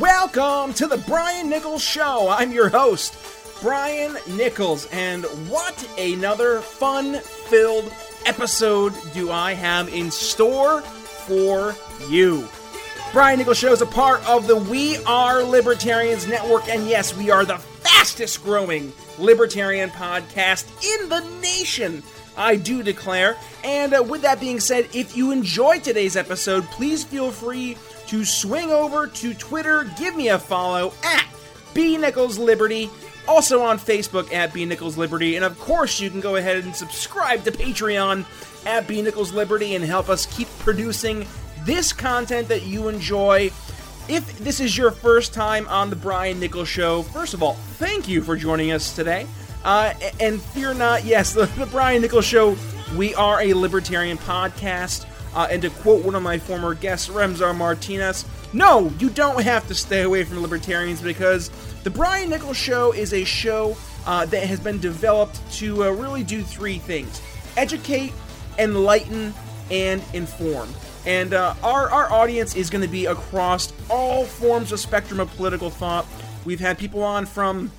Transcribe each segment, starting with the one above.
welcome to the Brian Nichols Show. I'm your host, Brian Nichols, and what another fun filled episode do I have in store for you? Brian Nichols Show is a part of the We Are Libertarians Network, and yes, we are the fastest growing libertarian podcast in the nation. I do declare. And uh, with that being said, if you enjoyed today's episode, please feel free to swing over to Twitter, give me a follow at B Nichols Liberty, also on Facebook at B Nichols Liberty, and of course you can go ahead and subscribe to Patreon at B Nichols Liberty and help us keep producing this content that you enjoy. If this is your first time on the Brian Nichols Show, first of all, thank you for joining us today. Uh, and fear not, yes, the, the Brian Nichols Show, we are a libertarian podcast. Uh, and to quote one of my former guests, Remso Martinez, no, you don't have to stay away from libertarians because the Brian Nichols Show is a show uh, that has been developed to uh, really do three things educate, enlighten, and inform. And uh, our, our audience is going to be across all forms of spectrum of political thought. We've had people on from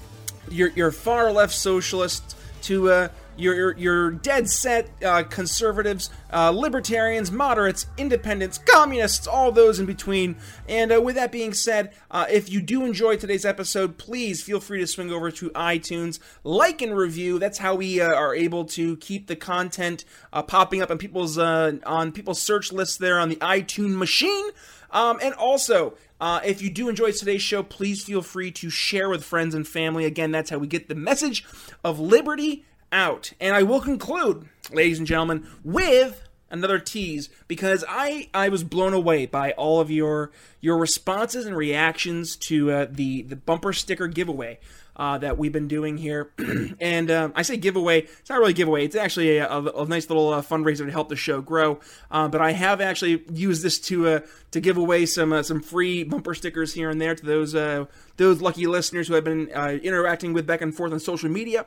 your, your far left socialists to uh, your, your, dead set uh, conservatives, uh, libertarians, moderates, independents, communists, all those in between. And uh, with that being said, uh, if you do enjoy today's episode, please feel free to swing over to iTunes, like and review. That's how we uh, are able to keep the content uh, popping up on people's on people's search lists there on the iTunes machine. Um, and also, uh, if you do enjoy today's show, please feel free to share with friends and family. Again, that's how we get the message of liberty out. And I will conclude, ladies and gentlemen, with another tease because I I was blown away by all of your your responses and reactions to uh, the the bumper sticker giveaway uh, that we've been doing here. and um, I say giveaway, it's not really giveaway. It's actually a, a, a nice little uh, fundraiser to help the show grow. Uh, but I have actually used this to uh, to give away some uh, some free bumper stickers here and there to those uh, those lucky listeners who have been interacting with back and forth on social media.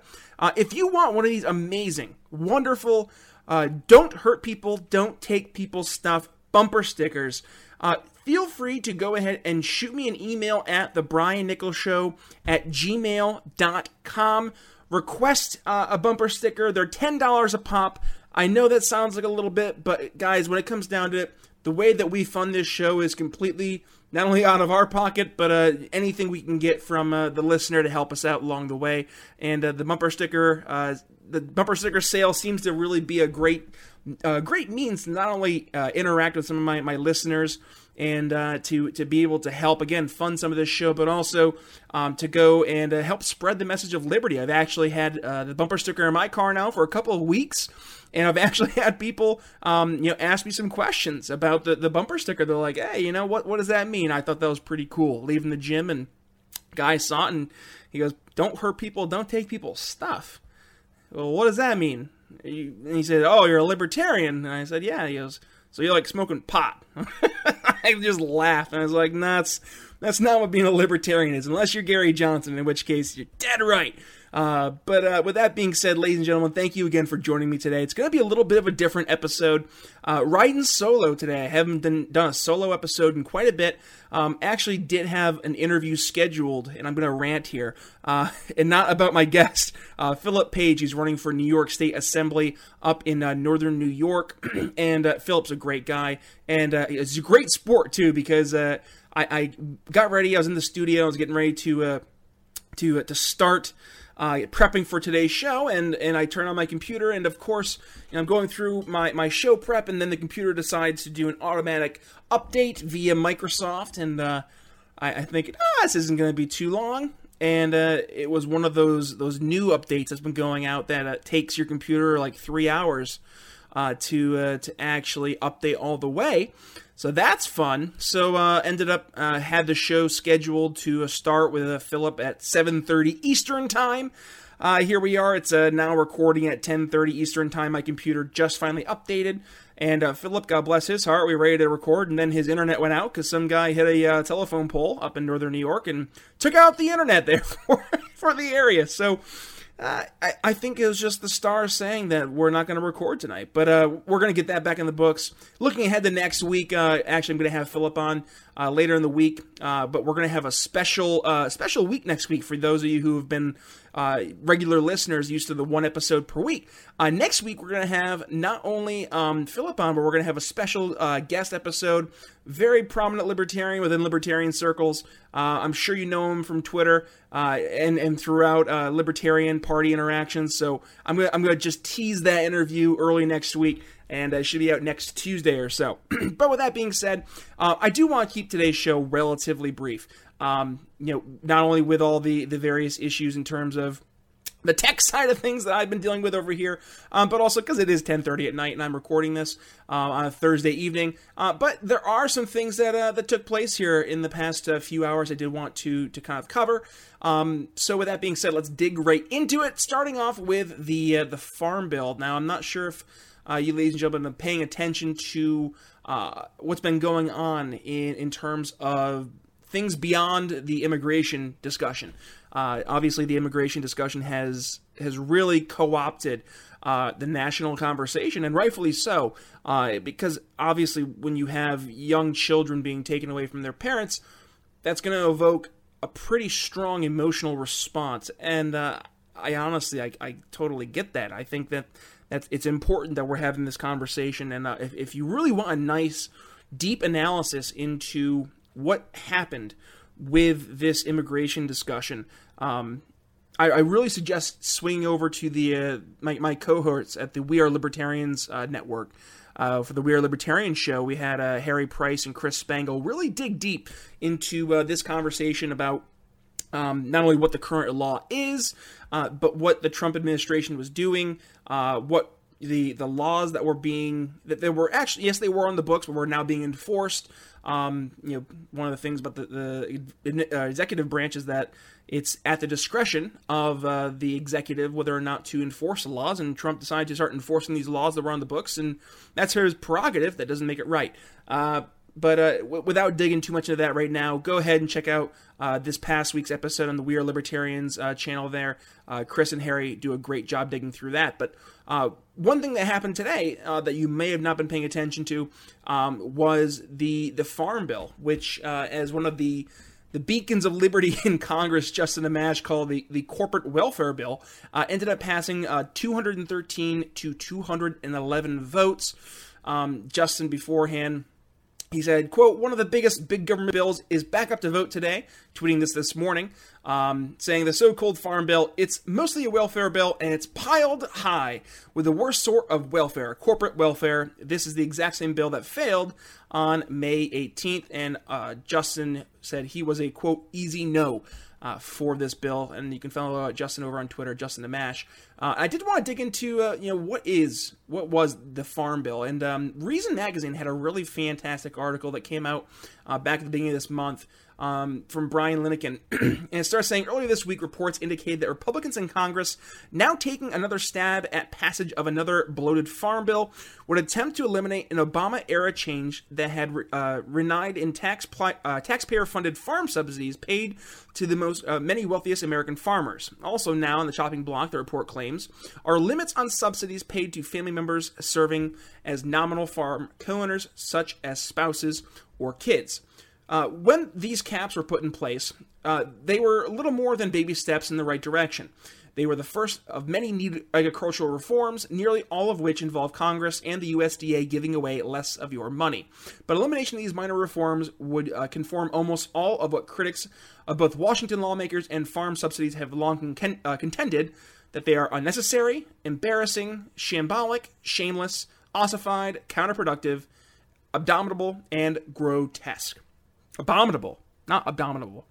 if you want one of these amazing, wonderful, don't hurt people, don't take people's stuff bumper stickers. Uh, feel free to go ahead and shoot me an email at the Brian Nichols Show at gmail.com. Request uh, a bumper sticker. They're $10 a pop. I know that sounds like a little bit, but guys, when it comes down to it, the way that we fund this show is completely not only out of our pocket, but uh, anything we can get from uh, the listener to help us out along the way. And uh, the bumper sticker, uh, the bumper sticker sale seems to really be a great, uh, great means to not only uh, interact with some of my, my listeners and uh, to to be able to help again fund some of this show, but also um, to go and uh, help spread the message of liberty. I've actually had uh, the bumper sticker in my car now for a couple of weeks, and I've actually had people um, you know ask me some questions about the, the bumper sticker. They're like, "Hey, you know what what does that mean?" I thought that was pretty cool. Leaving the gym and guy saw it and he goes, "Don't hurt people. Don't take people's stuff." Well, what does that mean? And he said, "Oh, you're a libertarian." And I said, "Yeah." He goes so you like smoking pot? I just laughed and I was like, that's that's not what being a libertarian is, unless you're Gary Johnson, in which case you're dead right. Uh, but uh, with that being said, ladies and gentlemen, thank you again for joining me today. It's going to be a little bit of a different episode. Uh, riding solo today. I haven't done, done a solo episode in quite a bit. Um, actually, did have an interview scheduled, and I'm going to rant here, uh, and not about my guest, uh, Philip Page. He's running for New York State Assembly up in uh, northern New York, and uh, Philip's a great guy, and it's a great sport too because I, I, got ready. I was in the studio. I was getting ready to to to start uh, prepping for today's show, and and I turn on my computer, and of course, you know, I'm going through my my show prep, and then the computer decides to do an automatic update via Microsoft, and uh, I, I think ah, this isn't going to be too long. And uh, it was one of those those new updates that's been going out that uh, takes your computer like three hours uh, to uh, to actually update all the way. So that's fun. So uh, ended up uh, had the show scheduled to uh, start with uh, Philip at 7:30 Eastern time. Uh, here we are. It's now recording at 10:30 Eastern time. My computer just finally updated, and Philip, God bless his heart, we were ready to record, and then his internet went out because some guy hit a telephone pole up in northern New York and took out the internet there for for the area. So Uh, I, I think it was just the stars saying that we're not going to record tonight, but uh, we're going to get that back in the books. Looking ahead to next week, uh, actually, I'm going to have Philip on uh, later in the week, uh, but we're going to have a special special week next week for those of you who have been uh, regular listeners used to the one episode per week. Uh, next week, we're going to have not only um, Philip on, but we're going to have a special uh, guest episode. Very prominent libertarian within libertarian circles. Uh, I'm sure you know him from Twitter uh, and and throughout uh, libertarian party interactions. So I'm gonna I'm gonna just tease that interview early next week and it should be out next Tuesday or so. but with that being said, uh, I do want to keep today's show relatively brief. Um, you know, not only with all the the various issues in terms of the tech side of things that I've been dealing with over here, um, but also because it is 10:30 at night and I'm recording this um, on a Thursday evening. Uh, but there are some things that uh, that took place here in the past uh, few hours I did want to to kind of cover. Um, so with that being said, let's dig right into it. Starting off with the uh, the farm bill. Now I'm not sure if uh, you ladies and gentlemen paying attention to uh, what's been going on in in terms of things beyond the immigration discussion. Uh, obviously, the immigration discussion has has really co-opted uh, the national conversation, and rightfully so, uh, because obviously, when you have young children being taken away from their parents, that's going to evoke a pretty strong emotional response. And uh, I honestly, I, I, totally get that. I think that that's it's important that we're having this conversation, and uh, if, if you really want a nice, deep analysis into what happened with this immigration discussion. Um, I, I, really suggest swinging over to the uh, my, my cohorts at the We Are Libertarians uh, network. Uh, for the We Are Libertarian show, we had uh, Harry Price and Chris Spangle really dig deep into uh, this conversation about um, not only what the current law is, uh, but what the Trump administration was doing, what the the laws that were being that they were actually yes they were on the books but were now being enforced um, you know, one of the things about the, the uh, executive branch is that it's at the discretion of uh, the executive whether or not to enforce the laws. And Trump decided to start enforcing these laws that were on the books, and that's his prerogative. That doesn't make it right. Uh, but uh, w- without digging too much into that right now, go ahead and check out uh, this past week's episode on the We Are Libertarians uh, channel there. Uh, Chris and Harry do a great job digging through that. But uh, one thing that happened today uh, that you may have not been paying attention to um, was the the Farm Bill, which, as one of the the beacons of liberty in Congress, Justin Amash called the, the corporate welfare bill, ended up passing 213 to 211 votes. Um, Justin beforehand he said, quote, one of the biggest big government bills is back up to vote today, tweeting this this morning, um, saying the so-called farm bill, it's mostly a welfare bill and it's piled high with the worst sort of welfare, corporate welfare. This is the exact same bill that failed on May 18th, and uh, Justin said he was a, quote, easy no uh, for this bill, and you can follow uh, Justin over on Twitter, Justin the Mash. Uh, I did want to dig into, uh, you know, what is, what was the Farm Bill, and um, Reason Magazine had a really fantastic article that came out back at the beginning of this month um, from Baylen Linnekin. and it starts saying earlier this week, reports indicate that Republicans in Congress, now taking another stab at passage of another bloated farm bill, would attempt to eliminate an Obama era change that had uh, in tax uh, taxpayer funded farm subsidies paid to the most uh, many wealthiest American farmers. Also, now on the chopping block, the report claims, are limits on subsidies paid to family members serving as nominal farm co owners, such as spouses or kids. Uh, when these caps were put in place, uh, they were little more than baby steps in the right direction. They were the first of many needed agricultural reforms, nearly all of which involve Congress and the USDA giving away less of your money. But elimination of these minor reforms would uh, conform almost all of what critics of both Washington lawmakers and farm subsidies have long con- uh, contended that they are unnecessary, embarrassing, shambolic, shameless, ossified, counterproductive, abominable, and grotesque. Abominable, not abominable.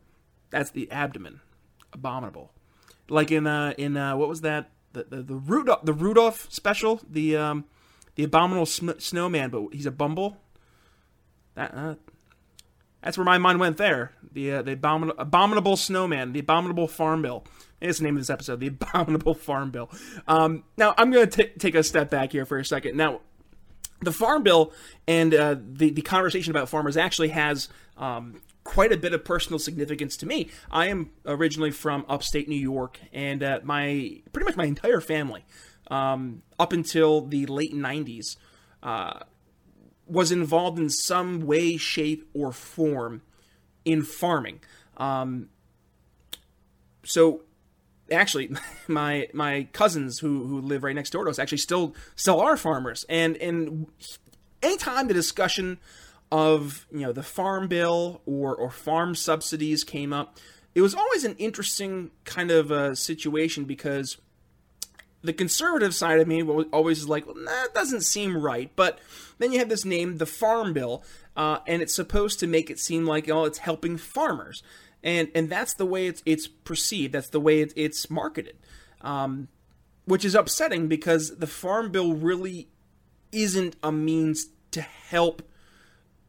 That's the abdomen. Abominable. Like in uh in uh what was that the the, the Rudolph the Rudolph special the um the abominable sm- snowman but he's a bumble. That uh, that's where my mind went there. The uh, the abomin- abominable snowman, the abominable farm bill. It's the name of this episode, the abominable farm bill. Um, now I'm going to take a step back here for a second. Now, the farm bill and uh, the the conversation about farmers actually has um, quite a bit of personal significance to me. I am originally from upstate New York, and uh, my pretty much my entire family, um, up until the late '90s, uh, was involved in some way, shape, or form in farming. Um, so actually my my cousins who who live right next door to us actually still still are farmers. And and anytime the discussion of you know the farm bill or or farm subsidies came up it was always an interesting kind of a situation because the conservative side of me always is like well, that doesn't seem right. But then you have this name the farm bill uh, and it's supposed to make it seem like oh it's helping farmers and and that's the way it's it's perceived. That's the way it's marketed, um, which is upsetting because the farm bill really isn't a means to help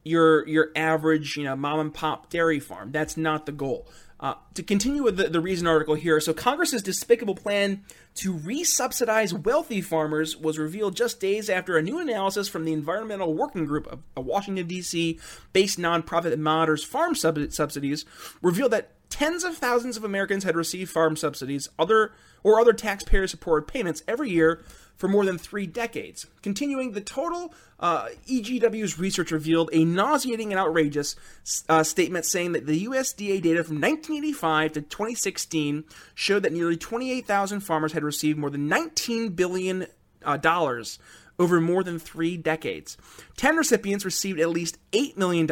your your average you know mom and pop dairy farm. That's not the goal. Uh, to continue with the, the Reason article here, so Congress's despicable plan to resubsidize wealthy farmers was revealed just days after a new analysis from the Environmental Working Group, a Washington, D.C. based nonprofit that monitors farm sub- subsidies, revealed that tens of thousands of Americans had received farm subsidies other or other taxpayer supported payments every year for more than three decades. Continuing, the total uh, EGW's research revealed a nauseating and outrageous uh, statement saying that the USDA data from 1985 to 2016 showed that nearly 28,000 farmers had received more than 19 billion uh, dollars over more than three decades. Ten recipients received at least $8 million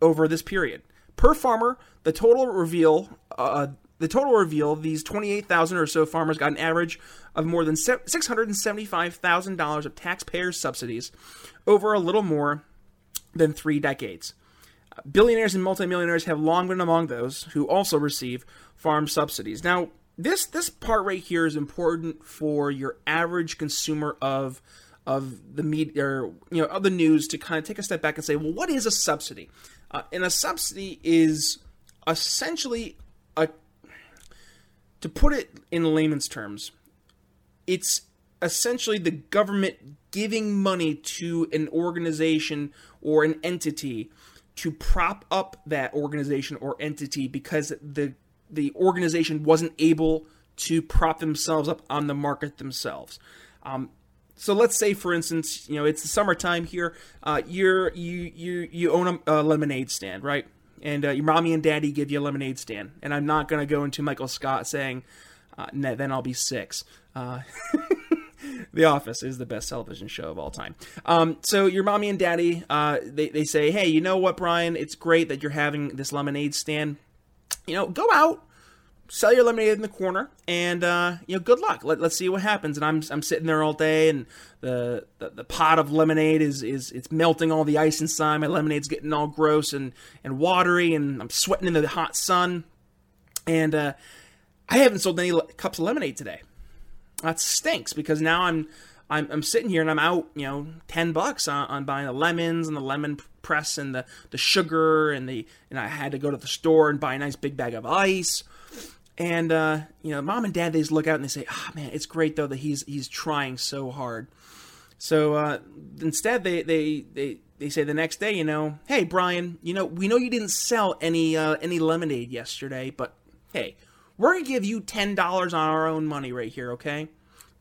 over this period. Per farmer, the total reveal uh, the total reveal these 28,000 or so farmers got an average of more than $675,000 of taxpayer subsidies over a little more than three decades. Billionaires and multimillionaires have long been among those who also receive farm subsidies. Now, this this part right here is important for your average consumer of of the media or you know of the news to kind of take a step back and say, well, what is a subsidy? Uh, and a subsidy is essentially a to put it in layman's terms, it's essentially the government giving money to an organization or an entity to prop up that organization or entity because the the organization wasn't able to prop themselves up on the market themselves. Um, so let's say, for instance, you know it's the summertime here. Uh, you're you you you own a, a lemonade stand, right? And uh, your mommy and daddy give you a lemonade stand. And I'm not going to go into Michael Scott saying, uh, then I'll be six. Uh, the Office is the best television show of all time. Um, so your mommy and daddy, uh, they, they say, hey, you know what, Brian? It's great that you're having this lemonade stand. You know, go out, sell your lemonade in the corner, and uh, you know, good luck. Let, us see what happens. And I'm I'm sitting there all day, and the, the, the pot of lemonade is is it's melting all the ice inside. My lemonade's getting all gross and and watery, and I'm sweating in the hot sun. And uh, I haven't sold any cups of lemonade today. That stinks because now I'm I'm, I'm sitting here and I'm out, you know, ten bucks on, on buying the lemons and the lemon press and the, the sugar and the and I had to go to the store and buy a nice big bag of ice and uh, you know, mom and dad they just look out and they say, "Ah, oh, man, it's great though that he's he's trying so hard." So uh, instead, they, they they they say the next day, you know, "Hey, Brian, you know, we know you didn't sell any uh, any lemonade yesterday, but hey, we're gonna give you ten dollars on our own money right here, okay?"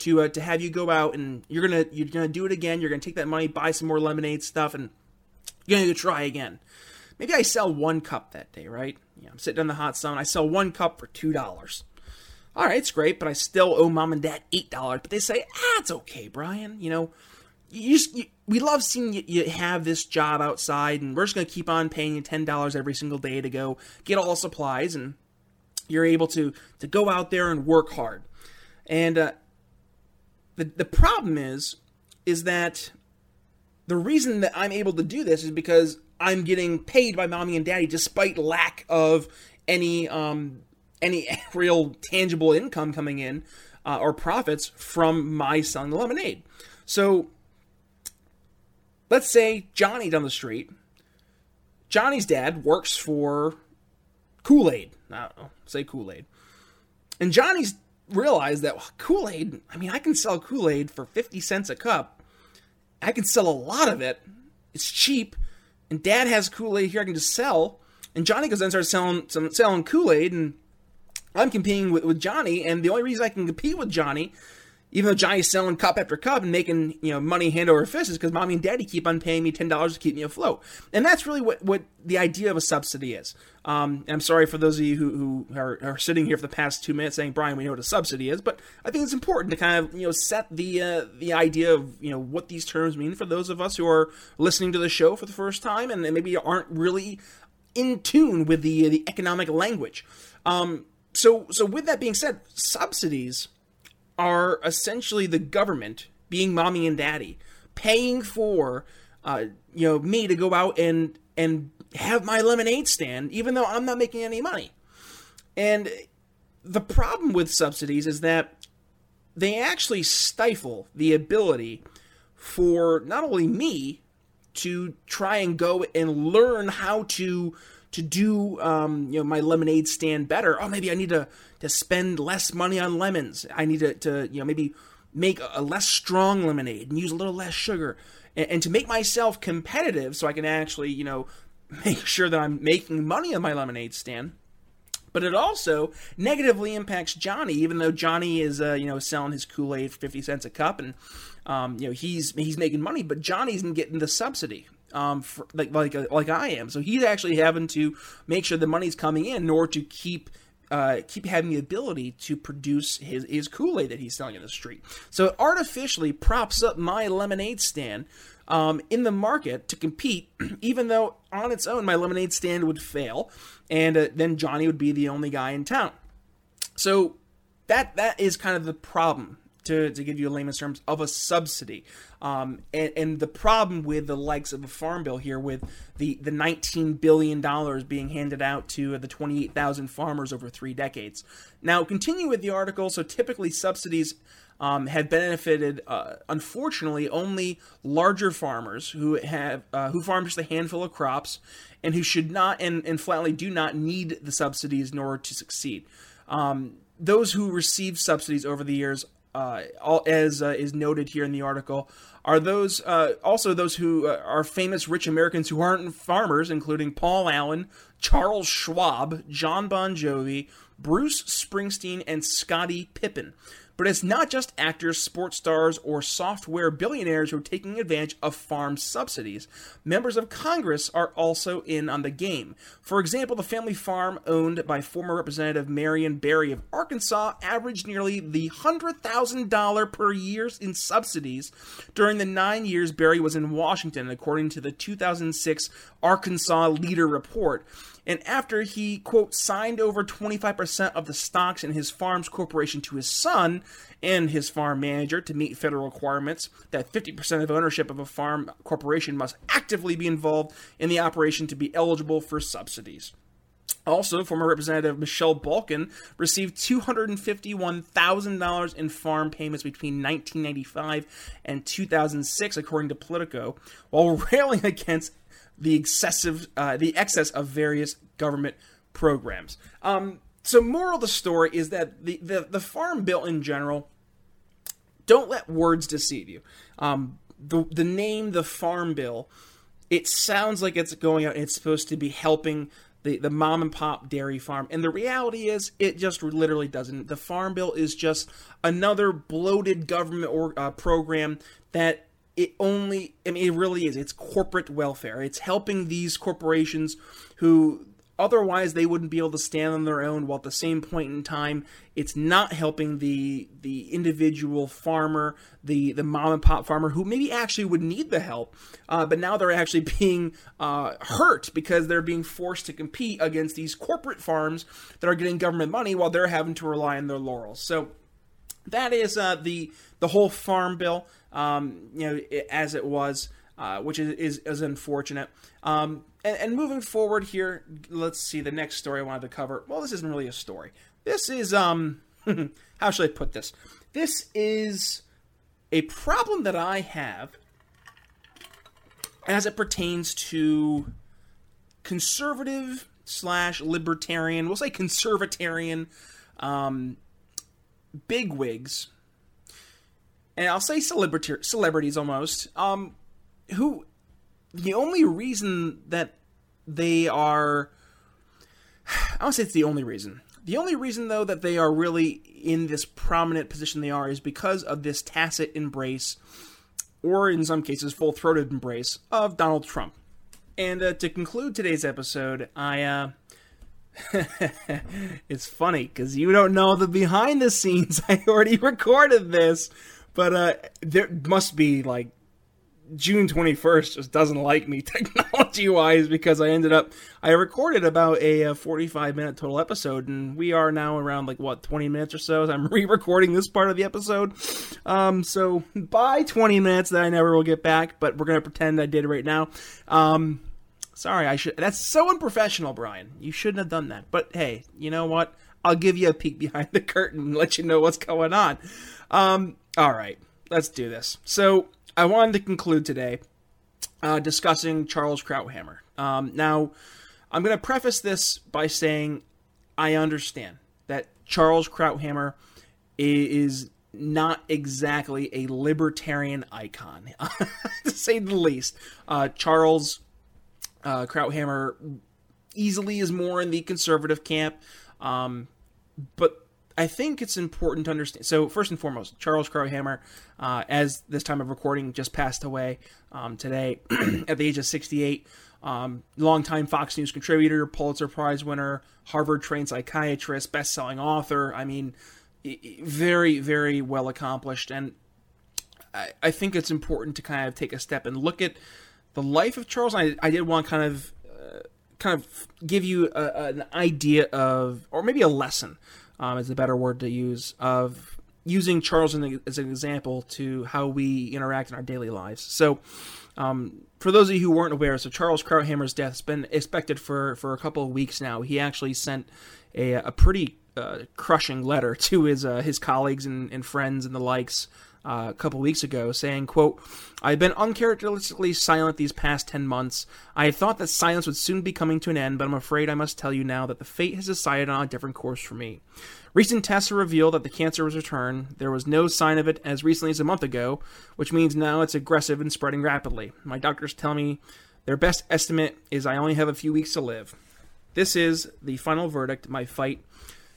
To, uh, to have you go out and you're gonna you're gonna do it again. You're gonna take that money, buy some more lemonade stuff, and you're gonna try again. Maybe I sell one cup that day, right? Yeah, I'm sitting in the hot sun. I sell one cup for two dollars. All right, it's great, but I still owe mom and dad eight dollars. But they say, ah, it's okay, Brian. You know, you just you, we love seeing you, you, have this job outside, and we're just gonna keep on paying you ten dollars every single day to go get all supplies, and you're able to to go out there and work hard. And uh, the the problem is, is that the reason that I'm able to do this is because I'm getting paid by mommy and daddy despite lack of any um, any real tangible income coming in uh, or profits from my selling the lemonade. So let's say Johnny down the street, Johnny's dad works for Kool Aid. I don't know, say Kool Aid. And Johnny's realized that Kool Aid, I mean, I can sell Kool Aid for 50 cents a cup. I can sell a lot of it. It's cheap and dad has Kool Aid here I can just sell. and Johnny goes and starts selling some selling Kool Aid, and I'm competing with, with Johnny, and the only reason I can compete with Johnny even though Johnny's selling cup after cup and making you know money hand over fist, is because mommy and daddy keep on paying me ten dollars to keep me afloat, and that's really what what the idea of a subsidy is. Um, I'm sorry for those of you who, who are, are, sitting here for the past two minutes saying, Brian, we know what a subsidy is, but I think it's important to kind of you know set the uh, the idea of you know what these terms mean for those of us who are listening to the show for the first time and maybe aren't really in tune with the the economic language. Um, so so with that being said, subsidies are essentially the government being mommy and daddy paying for uh, you know me to go out and and have my lemonade stand even though I'm not making any money. And the problem with subsidies is that they actually stifle the ability for not only me to try and go and learn how to to do um, you know my lemonade stand better. Oh, maybe I need to to spend less money on lemons. I need to, to you know maybe make a less strong lemonade and use a little less sugar, and, and to make myself competitive, so I can actually you know make sure that I'm making money on my lemonade stand but it also negatively impacts Johnny, even though Johnny is uh, you know selling his Kool Aid for fifty cents a cup, and um, you know he's he's making money, but Johnny's getting the subsidy um, for, like like uh, like I am. So he's actually having to make sure the money's coming in in order to keep uh, keep having the ability to produce his, his Kool Aid that he's selling in the street. So it artificially props up my lemonade stand um, in the market to compete, even though on its own my lemonade stand would fail, and uh, then Johnny would be the only guy in town. So that that is kind of the problem to, to give you a layman's terms of a subsidy. Um, and, and, the problem with the likes of a farm bill here, with the, the $19 billion being handed out to the 28,000 farmers over three decades. Now, continue with the article. So, typically, subsidies um, have benefited, uh, unfortunately, only larger farmers who have uh, who farm just a handful of crops and who should not and, and flatly do not need the subsidies in order to succeed. Um, those who receive subsidies over the years uh, all, as uh, is noted here in the article, are those uh, also those who uh, are famous rich Americans who aren't farmers, including Paul Allen, Charles Schwab, Jon Bon Jovi, Bruce Springsteen, and Scottie Pippen. But it's not just actors, sports stars, or software billionaires who are taking advantage of farm subsidies. Members of Congress are also in on the game. For example, the family farm owned by former Representative Marion Berry of Arkansas averaged nearly the $100,000 per year in subsidies during the nine years Berry was in Washington, according to the 2006 Arkansas Leader Report and after he, quote, signed over 25% of the stocks in his farm's corporation to his son and his farm manager to meet federal requirements that 50% of ownership of a farm corporation must actively be involved in the operation to be eligible for subsidies. Also, former Representative Michelle Bachmann received $251,000 in farm payments between 1995 and 2006, according to Politico, while railing against the excessive uh, the excess of various government programs. Um, so, moral of the story is that the, the, the farm bill in general, don't let words deceive you. Um, the the name the farm bill, it sounds like it's going out. It's supposed to be helping the, the mom and pop dairy farm. And the reality is, it just literally doesn't. The Farm Bill is just another bloated government or, uh, program that it only I mean it really is it's corporate welfare. It's helping these corporations who otherwise they wouldn't be able to stand on their own while at the same point in time it's not helping the the individual farmer the the mom and pop farmer who maybe actually would need the help uh, but now they're actually being uh, hurt because they're being forced to compete against these corporate farms that are getting government money while they're having to rely on their laurels so that is uh, the the whole farm bill um, you know, as it was, uh, which is, is, is unfortunate. Um, and, and, moving forward here, let's see the next story I wanted to cover. Well, this isn't really a story. This is um, how should I put this? This is a problem that I have as it pertains to conservative slash libertarian, we'll say conservatarian um, bigwigs and I'll say celebrity celebrities almost, um, who the only reason that they are I don't say it's the only reason. The only reason, though, that they are really in this prominent position they are is because of this tacit embrace, or in some cases, full throated embrace of Donald Trump. And uh, to conclude today's episode, I. Uh, it's funny because you don't know the behind the scenes. I already recorded this, but uh, there must be like June 21st just doesn't like me technology wise because I ended up I recorded about a, a 45 minute total episode and we are now around like what 20 minutes or so. I'm re-recording this part of the episode. Um so by 20 minutes that I never will get back, but we're to pretend I did right now. Um sorry, I should That's so unprofessional, Brian. You shouldn't have done that. But hey, you know what? I'll give you a peek behind the curtain and let you know what's going on. Um all right. Let's do this. So I wanted to conclude today uh, discussing Charles Krauthammer. Um, now, I'm going to preface this by saying I understand that Charles Krauthammer is not exactly a libertarian icon, to say the least. Uh, Charles uh, Krauthammer easily is more in the conservative camp, um, but I think it's important to understand. So, first and foremost, Charles Krauthammer, uh, as this time of recording, just passed away um, today at the age of 68. Um, longtime Fox News contributor, Pulitzer Prize winner, Harvard trained psychiatrist, best selling author. I mean, very, very well accomplished. And I, I, think it's important to kind of take a step and look at the life of Charles. I, I did want to kind of. Uh, kind of give you a, an idea of, or maybe a lesson um, is a better word to use, of using Charles as an example to how we interact in our daily lives. So, um, for those of you who weren't aware, so Charles Krauthammer's death has been expected for, for a couple of weeks now. He actually sent a, a pretty uh, crushing letter to his uh, his colleagues and, and friends and the likes uh, a couple weeks ago, saying, "quote I've been uncharacteristically silent these past ten months. I had thought that silence would soon be coming to an end, but I'm afraid I must tell you now that the fate has decided on a different course for me. Recent tests have revealed that the cancer was returned. There was no sign of it as recently as a month ago, which means now it's aggressive and spreading rapidly. My doctors tell me their best estimate is I only have a few weeks to live. This is the final verdict. My fight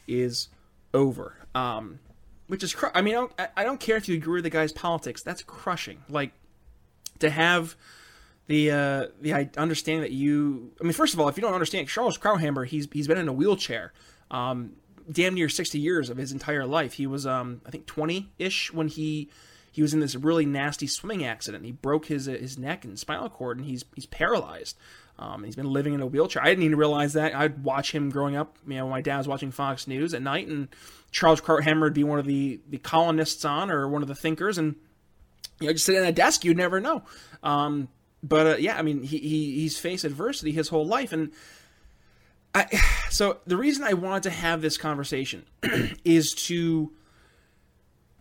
is over." Um, which is cr- I mean I don't, I don't care if you agree with the guy's politics. That's crushing. Like to have the uh, the understanding that you. I mean, first of all, if you don't understand Charles Krauthammer, he's he's been in a wheelchair. Um, damn near 60 years of his entire life. He was, um, I think, 20 ish when he he was in this really nasty swimming accident. He broke his his neck and spinal cord, and he's he's paralyzed. Um, he's been living in a wheelchair. I didn't even realize that. I'd watch him growing up. You know, my dad was watching Fox News at night, and Charles Krauthammer would be one of the the columnists on or one of the thinkers, and you know, just sitting at a desk, you'd never know. Um, but uh, yeah, I mean, he, he he's faced adversity his whole life, and I. So the reason I wanted to have this conversation is to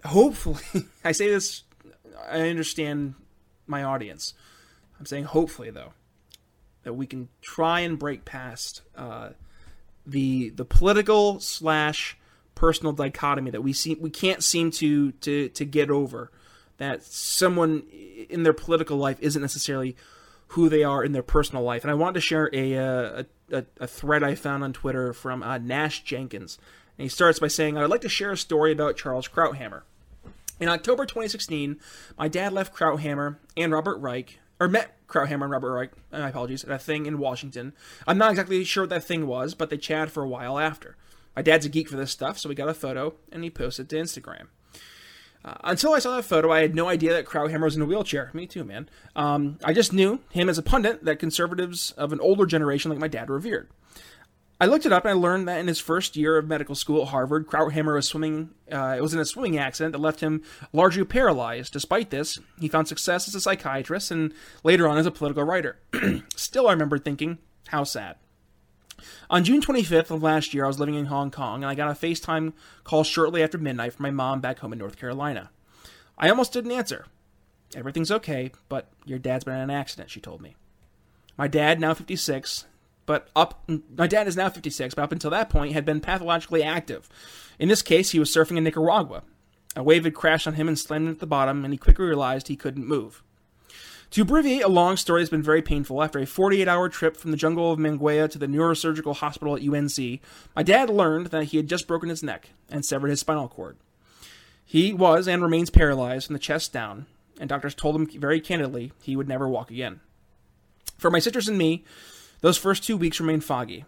hopefully. I say this. I understand my audience. I'm saying hopefully though that we can try and break past uh, the the political slash personal dichotomy that we see we can't seem to to to get over that someone in their political life isn't necessarily who they are in their personal life. And I wanted to share a uh, a, a, a thread I found on Twitter from uh, Nash Jenkins. And he starts by saying, "I'd like to share a story about Charles Krauthammer. In October 2016, my dad left Krauthammer and Robert Reich, or met Krauthammer and Robert Reich, my apologies, at a thing in Washington. I'm not exactly sure what that thing was, but they chatted for a while after. My dad's a geek for this stuff, so we got a photo and he posted to Instagram. Uh, until I saw that photo, I had no idea that Krauthammer was in a wheelchair. Me too, man. Um, I just knew him as a pundit that conservatives of an older generation like my dad revered. I looked it up and I learned that in his first year of medical school at Harvard, Krauthammer was swimming. Uh, it was in a swimming accident that left him largely paralyzed. Despite this, he found success as a psychiatrist and later on as a political writer. Still, I remember thinking, how sad. On June 25th of last year, I was living in Hong Kong and I got a FaceTime call shortly after midnight from my mom back home in North Carolina. I almost didn't answer. Everything's okay, but your dad's been in an accident, she told me. My dad, now 56, but up my dad is now 56 but up until that point had been pathologically active in this case he was surfing in nicaragua a wave had crashed on him and slammed him at the bottom and he quickly realized he couldn't move To abbreviate a long story that's been very painful, after a 48 hour trip from the jungle of Manguea to the neurosurgical hospital at UNC, my dad learned that he had just broken his neck and severed his spinal cord. He was and remains paralyzed from the chest down, and doctors told him very candidly he would never walk again. For my sisters and me, those first two weeks remain foggy.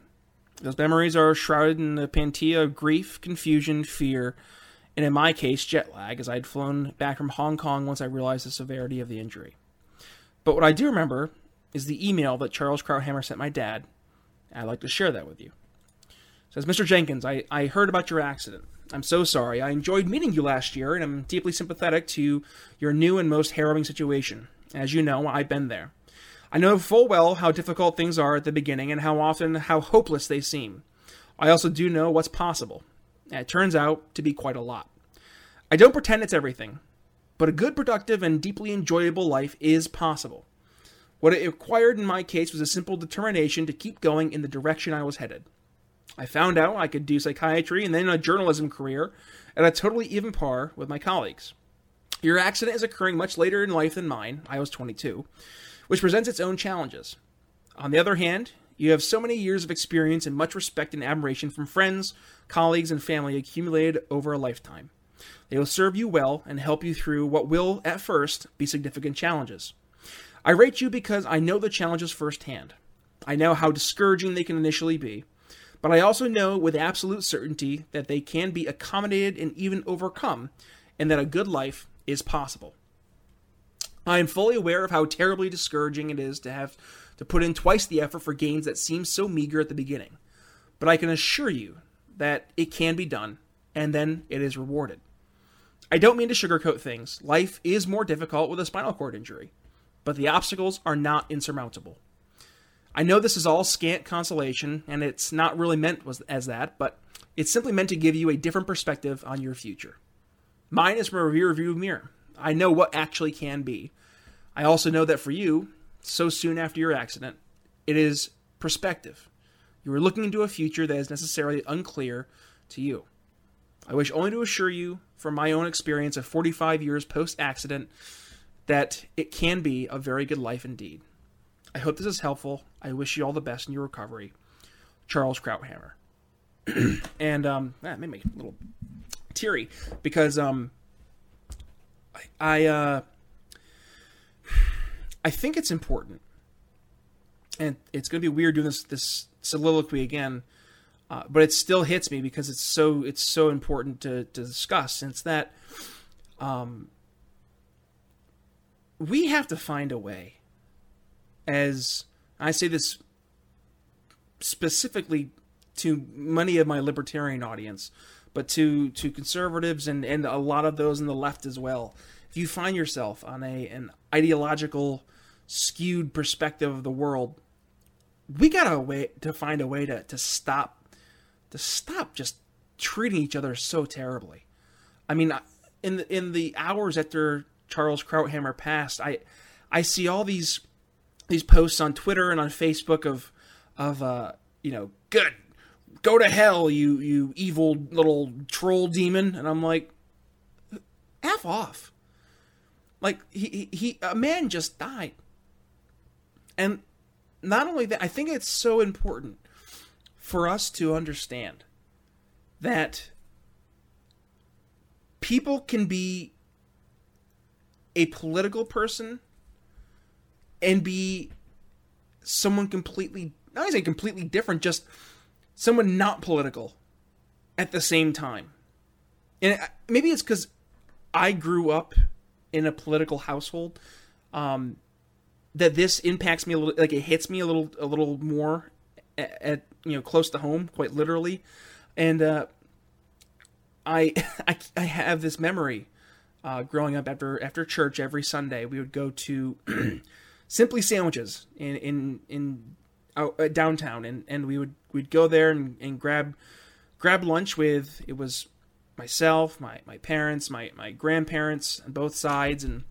Those memories are shrouded in the pantia of grief, confusion, fear, and in my case, jet lag, as I'd flown back from Hong Kong once I realized the severity of the injury. But what I do remember is the email that Charles Krauthammer sent my dad. I'd like to share that with you. It says, Mr. Jenkins, I, I heard about your accident. I'm so sorry. I enjoyed meeting you last year, and I'm deeply sympathetic to your new and most harrowing situation. As you know, I've been there. I know full well how difficult things are at the beginning and how often how hopeless they seem. I also do know what's possible. It turns out to be quite a lot. I don't pretend it's everything, but a good, productive, and deeply enjoyable life is possible. What it required in my case was a simple determination to keep going in the direction I was headed. I found out I could do psychiatry and then a journalism career at a totally even par with my colleagues. Your accident is occurring much later in life than mine. I was 22 which presents its own challenges. On the other hand, you have so many years of experience and much respect and admiration from friends, colleagues, and family accumulated over a lifetime. They will serve you well and help you through what will, at first, be significant challenges. I rate you because I know the challenges firsthand. I know how discouraging they can initially be, but I also know with absolute certainty that they can be accommodated and even overcome, and that a good life is possible. I am fully aware of how terribly discouraging it is to have to put in twice the effort for gains that seem so meager at the beginning. But I can assure you that it can be done, and then it is rewarded. I don't mean to sugarcoat things. Life is more difficult with a spinal cord injury, but the obstacles are not insurmountable. I know this is all scant consolation, and it's not really meant as that, but it's simply meant to give you a different perspective on your future. Mine is from a rear view mirror. I know what actually can be. I also know that for you, so soon after your accident, it is perspective. You are looking into a future that is necessarily unclear to you. I wish only to assure you, from my own experience of 45 years post accident, that it can be a very good life indeed. I hope this is helpful. I wish you all the best in your recovery. Charles Krauthammer. and um, that made me a little teary because um, I uh, I think it's important, and it's going to be weird doing this this soliloquy again, uh, but it still hits me because it's so it's so important to to discuss. It's that um, we have to find a way, as I say this specifically to many of my libertarian audience, but to to conservatives and and a lot of those in the left as well. If you find yourself on a an ideological skewed perspective of the world, we got a way to find a way to to stop to stop just treating each other so terribly. I mean, in the in the hours after Charles Krauthammer passed, I I see all these these posts on Twitter and on Facebook of of uh, you know, good go to hell, you you evil little troll demon, and I'm like, f off. Like he he a man just died, and not only that, I think it's so important for us to understand that people can be a political person and be someone completely not say completely different just someone not political at the same time. And maybe it's because I grew up in a political household um, that this impacts me a little, like it hits me a little, a little more at, at you know close to home, quite literally. And uh, I, I, I have this memory uh, growing up after after church every Sunday. We would go to Simply Sandwiches in in in out, uh, downtown, and, and we would we'd go there and, and grab grab lunch with it was myself, my my parents, my my grandparents on both sides, and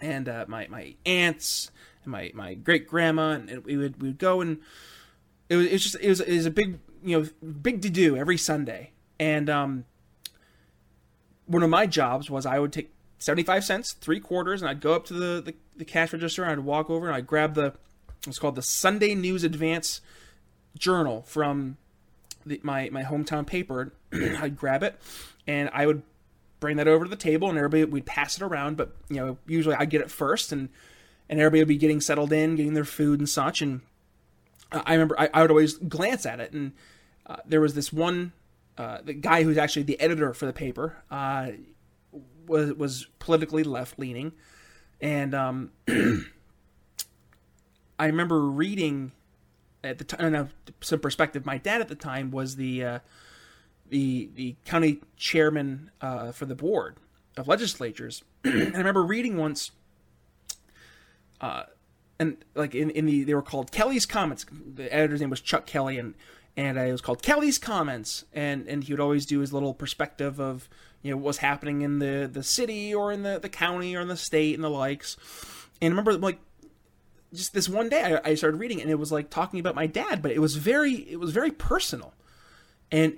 and uh, my my aunts and my my great grandma, and we would we would go and it was it was just it was it was a big you know big to do every Sunday, and um one of my jobs was I would take 75 cents, three quarters, and I'd go up to the, the, the cash register and I'd walk over and I'd grab the, it's called the Sunday News Advance Journal from the, my, my hometown paper. I'd grab it and I would bring that over to the table and everybody, we'd pass it around, but, you know, usually I'd get it first and, and everybody would be getting settled in, getting their food and such. And I remember I, I would always glance at it and uh, there was this one, uh, the guy who's actually the editor for the paper, uh, was was politically left leaning, and um, I remember reading at the time. Some perspective. My dad at the time was the uh, the the county chairman uh, for the board of legislatures, and I remember reading once. Uh, and like in, in the they were called Kelly's comments. The editor's name was Chuck Kelly, and and it was called Kelly's comments. And and he would always do his little perspective of you know what's happening in the the city or in the the county or in the state and the likes. And I remember like just this one day I, I started reading it and it was like talking about my dad, but it was very it was very personal, and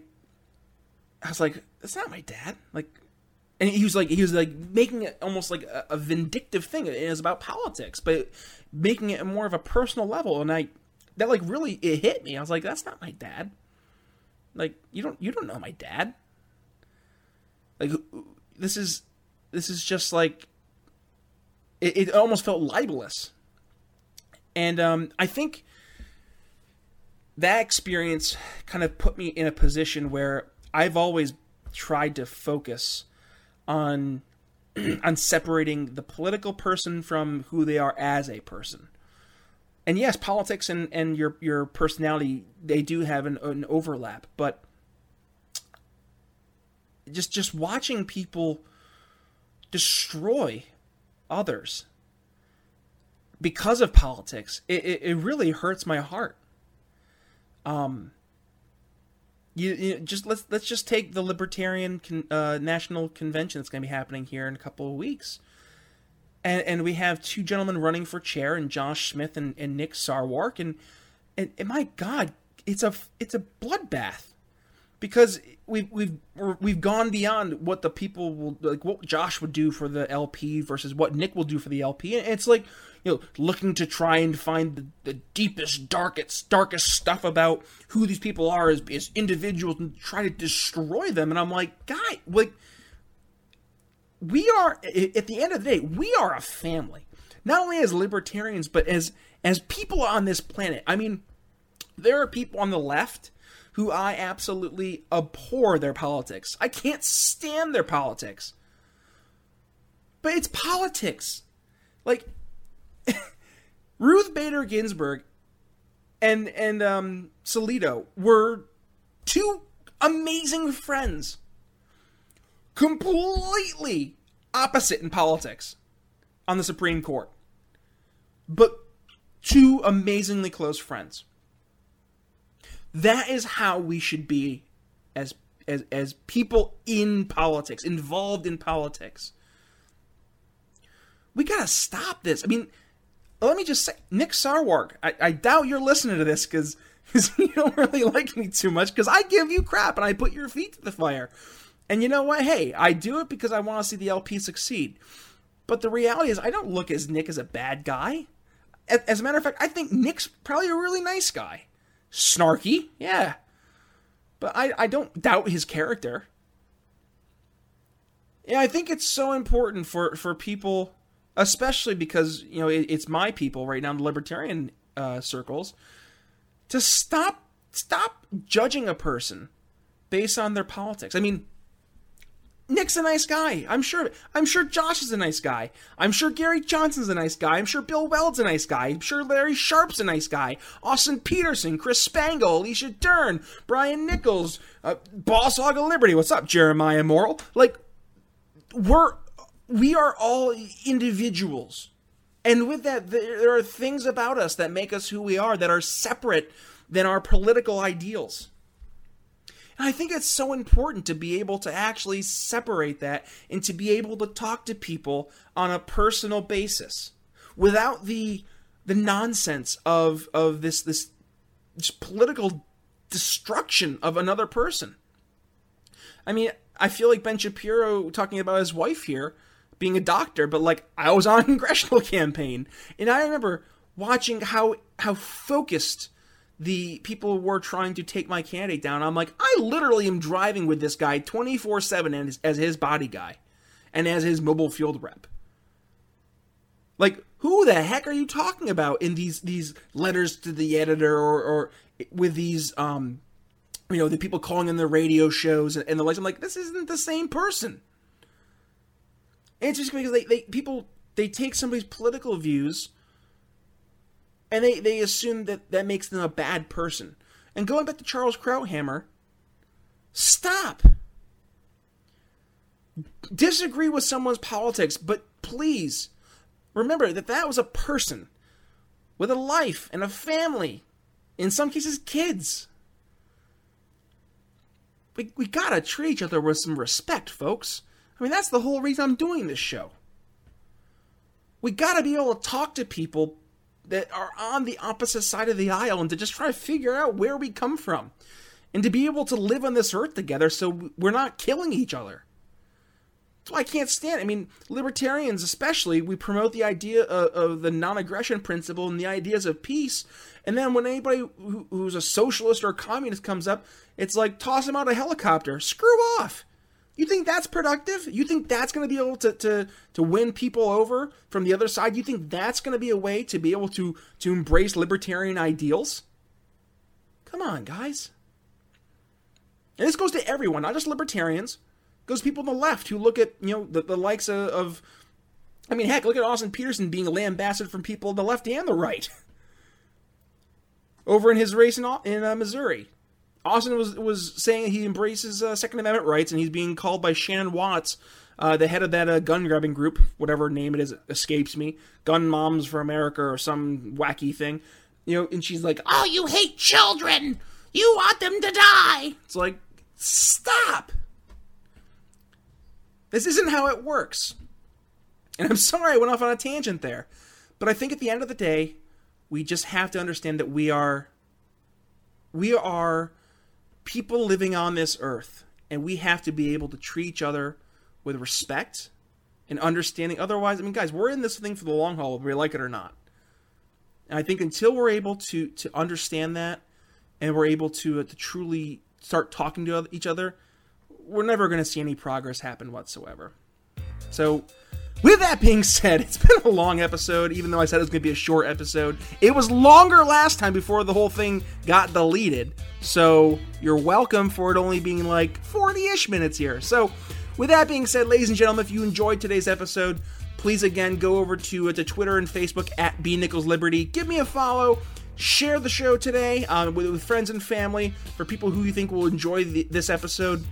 I was like, that's not my dad. Like, and he was like he was like making it almost like a, a vindictive thing. It is about politics, but making it more of a personal level. And I that like really it hit me. I was like, that's not my dad. Like you don't you don't know my dad. Like this is this is just like it, it almost felt libelous. And um, I think that experience kind of put me in a position where I've always tried to focus on on separating the political person from who they are as a person. And yes, politics and, and your your personality they do have an, an overlap, but just just watching people destroy others because of politics it, it, it really hurts my heart. Um you, you, just let's let's just take the libertarian con, uh, national convention that's going to be happening here in a couple of weeks. And and we have two gentlemen running for chair and Josh Smith and, and Nick Sarwark. And, and and my god it's a it's a bloodbath because we've we've we've gone beyond what the people will like what Josh would do for the LP versus what Nick will do for the LP and it's like you know looking to try and find the, the deepest darkest darkest stuff about who these people are as, as individuals and try to destroy them. And I'm like guy like we are at the end of the day we are a family. Not only as libertarians but as as people on this planet. I mean there are people on the left who I absolutely abhor their politics. I can't stand their politics. But it's politics. Like Ruth Bader Ginsburg and and um Salito were two amazing friends. Completely opposite in politics on the Supreme Court. But two amazingly close friends. That is how we should be as as as people in politics, involved in politics. We gotta stop this. I mean, let me just say, Nick Sarwark, I, I doubt you're listening to this because you don't really like me too much because I give you crap and I put your feet to the fire. And you know what? Hey, I do it because I want to see the LP succeed. But the reality is, I don't look as Nick as a bad guy. As a matter of fact, I think Nick's probably a really nice guy snarky, yeah. But I, I don't doubt his character. Yeah, I think it's so important for, for people, especially because, you know, it, it's my people right now in the libertarian uh, circles, to stop stop judging a person based on their politics. I mean, Nick's a nice guy. I'm sure. I'm sure Josh is a nice guy. I'm sure Gary Johnson's a nice guy. I'm sure Bill Weld's a nice guy. I'm sure Larry Sharpe's a nice guy. Austin Petersen, Chris Spangle, Alicia Dearn, Brian Nichols, uh, Boss Hog of Liberty. What's up, Jeremiah Morrill? Like, we're we are all individuals, and with that, there are things about us that make us who we are that are separate than our political ideals. And I think it's so important to be able to actually separate that and to be able to talk to people on a personal basis without the the nonsense of of this this, this political destruction of another person. I mean, I feel like Ben Shapiro talking about his wife here being a doctor, but like I was on a congressional campaign, and I remember watching how how focused the people were trying to take my candidate down. I'm like, I literally am driving with this guy 24 7 as, his body guy and as his mobile field rep. Like, who the heck are you talking about in these these letters to the editor or, or with these um you know the people calling in the radio shows and, and the like? I'm like, this isn't the same person. And it's just because they, they people they take somebody's political views and they, they assume that that makes them a bad person. And going back to Charles Krauthammer, stop. Disagree with someone's politics, but please remember that that was a person with a life and a family, in some cases, kids. We, we gotta treat each other with some respect, folks. I mean, that's the whole reason I'm doing this show. We gotta be able to talk to people that are on the opposite side of the aisle and to just try to figure out where we come from and to be able to live on this earth together so we're not killing each other. That's why I can't stand. I mean, libertarians especially, we promote the idea of, of the non-aggression principle and the ideas of peace, and then when anybody who, who's a socialist or a communist comes up, it's like toss them out a helicopter. Screw off. You think that's productive? You think that's going to be able to, to, to win people over from the other side? You think that's going to be a way to be able to, to embrace libertarian ideals? Come on, guys. And this goes to everyone, not just libertarians. It goes to people on the left who look at, you know, the, the likes of, of I mean, heck, look at Austin Petersen being a lambasted from people on the left and the right. Over in his race in, in uh, Missouri. Austin was was saying he embraces uh, Second Amendment rights, and he's being called by Shannon Watts, uh, the head of that uh, gun grabbing group, whatever name it is, escapes me, Gun Moms for America or some wacky thing, you know. And she's like, "Oh, you hate children! You want them to die!" It's like, stop. This isn't how it works. And I'm sorry I went off on a tangent there, but I think at the end of the day, we just have to understand that we are, we are people living on this earth, and we have to be able to treat each other with respect and understanding. Otherwise, I mean, guys, we're in this thing for the long haul, whether we like it or not. And I think until we're able to to understand that, and we're able to uh, to truly start talking to each other, we're never going to see any progress happen whatsoever. So with that being said, it's been a long episode, even though I said it was going to be a short episode. It was longer last time before the whole thing got deleted. So you're welcome for it only being like 40 ish minutes here. So, with that being said, ladies and gentlemen, if you enjoyed today's episode, please again go over to, uh, to Twitter and Facebook at B Nichols Liberty. Give me a follow. Share the show today uh, with, with, friends and family for people who you think will enjoy the, this episode.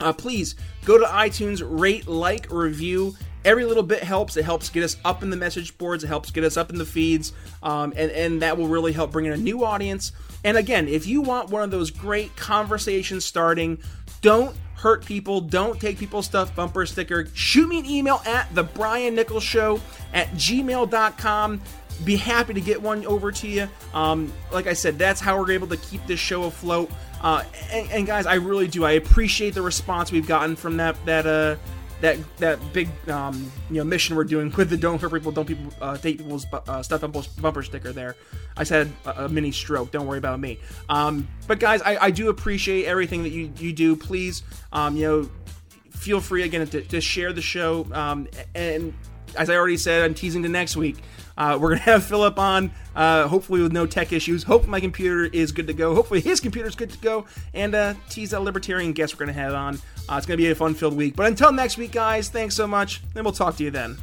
Uh, please go to iTunes, rate, like, review, every little bit helps. It helps get us up in the message boards. It helps get us up in the feeds, um, and and that will really help bring in a new audience. And again, if you want one of those great conversations starting, don't hurt people. Don't take people's stuff bumper sticker. Shoot me an email at the Brian Nichols Show at gmail.com. Be happy to get one over to you. Um, like I said, that's how we're able to keep this show afloat. Uh, and, and, guys, I really do. I appreciate the response we've gotten from that that uh, that that big um, you know mission we're doing with the don't hurt people, don't people uh, take people's uh, stuff bumper, bumper sticker there. I said a, a, mini stroke. Don't worry about me. Um, but guys, I, I, do appreciate everything that you you do. Please, um, you know, feel free again to, to share the show. Um, and as I already said, I'm teasing to next week. Uh, we're gonna have Philip on, uh, hopefully with no tech issues. Hope my computer is good to go. Hopefully his computer is good to go. And uh, tease that libertarian guest we're gonna have on. Uh, it's gonna be a fun-filled week. But until next week, guys, thanks so much, and we'll talk to you then.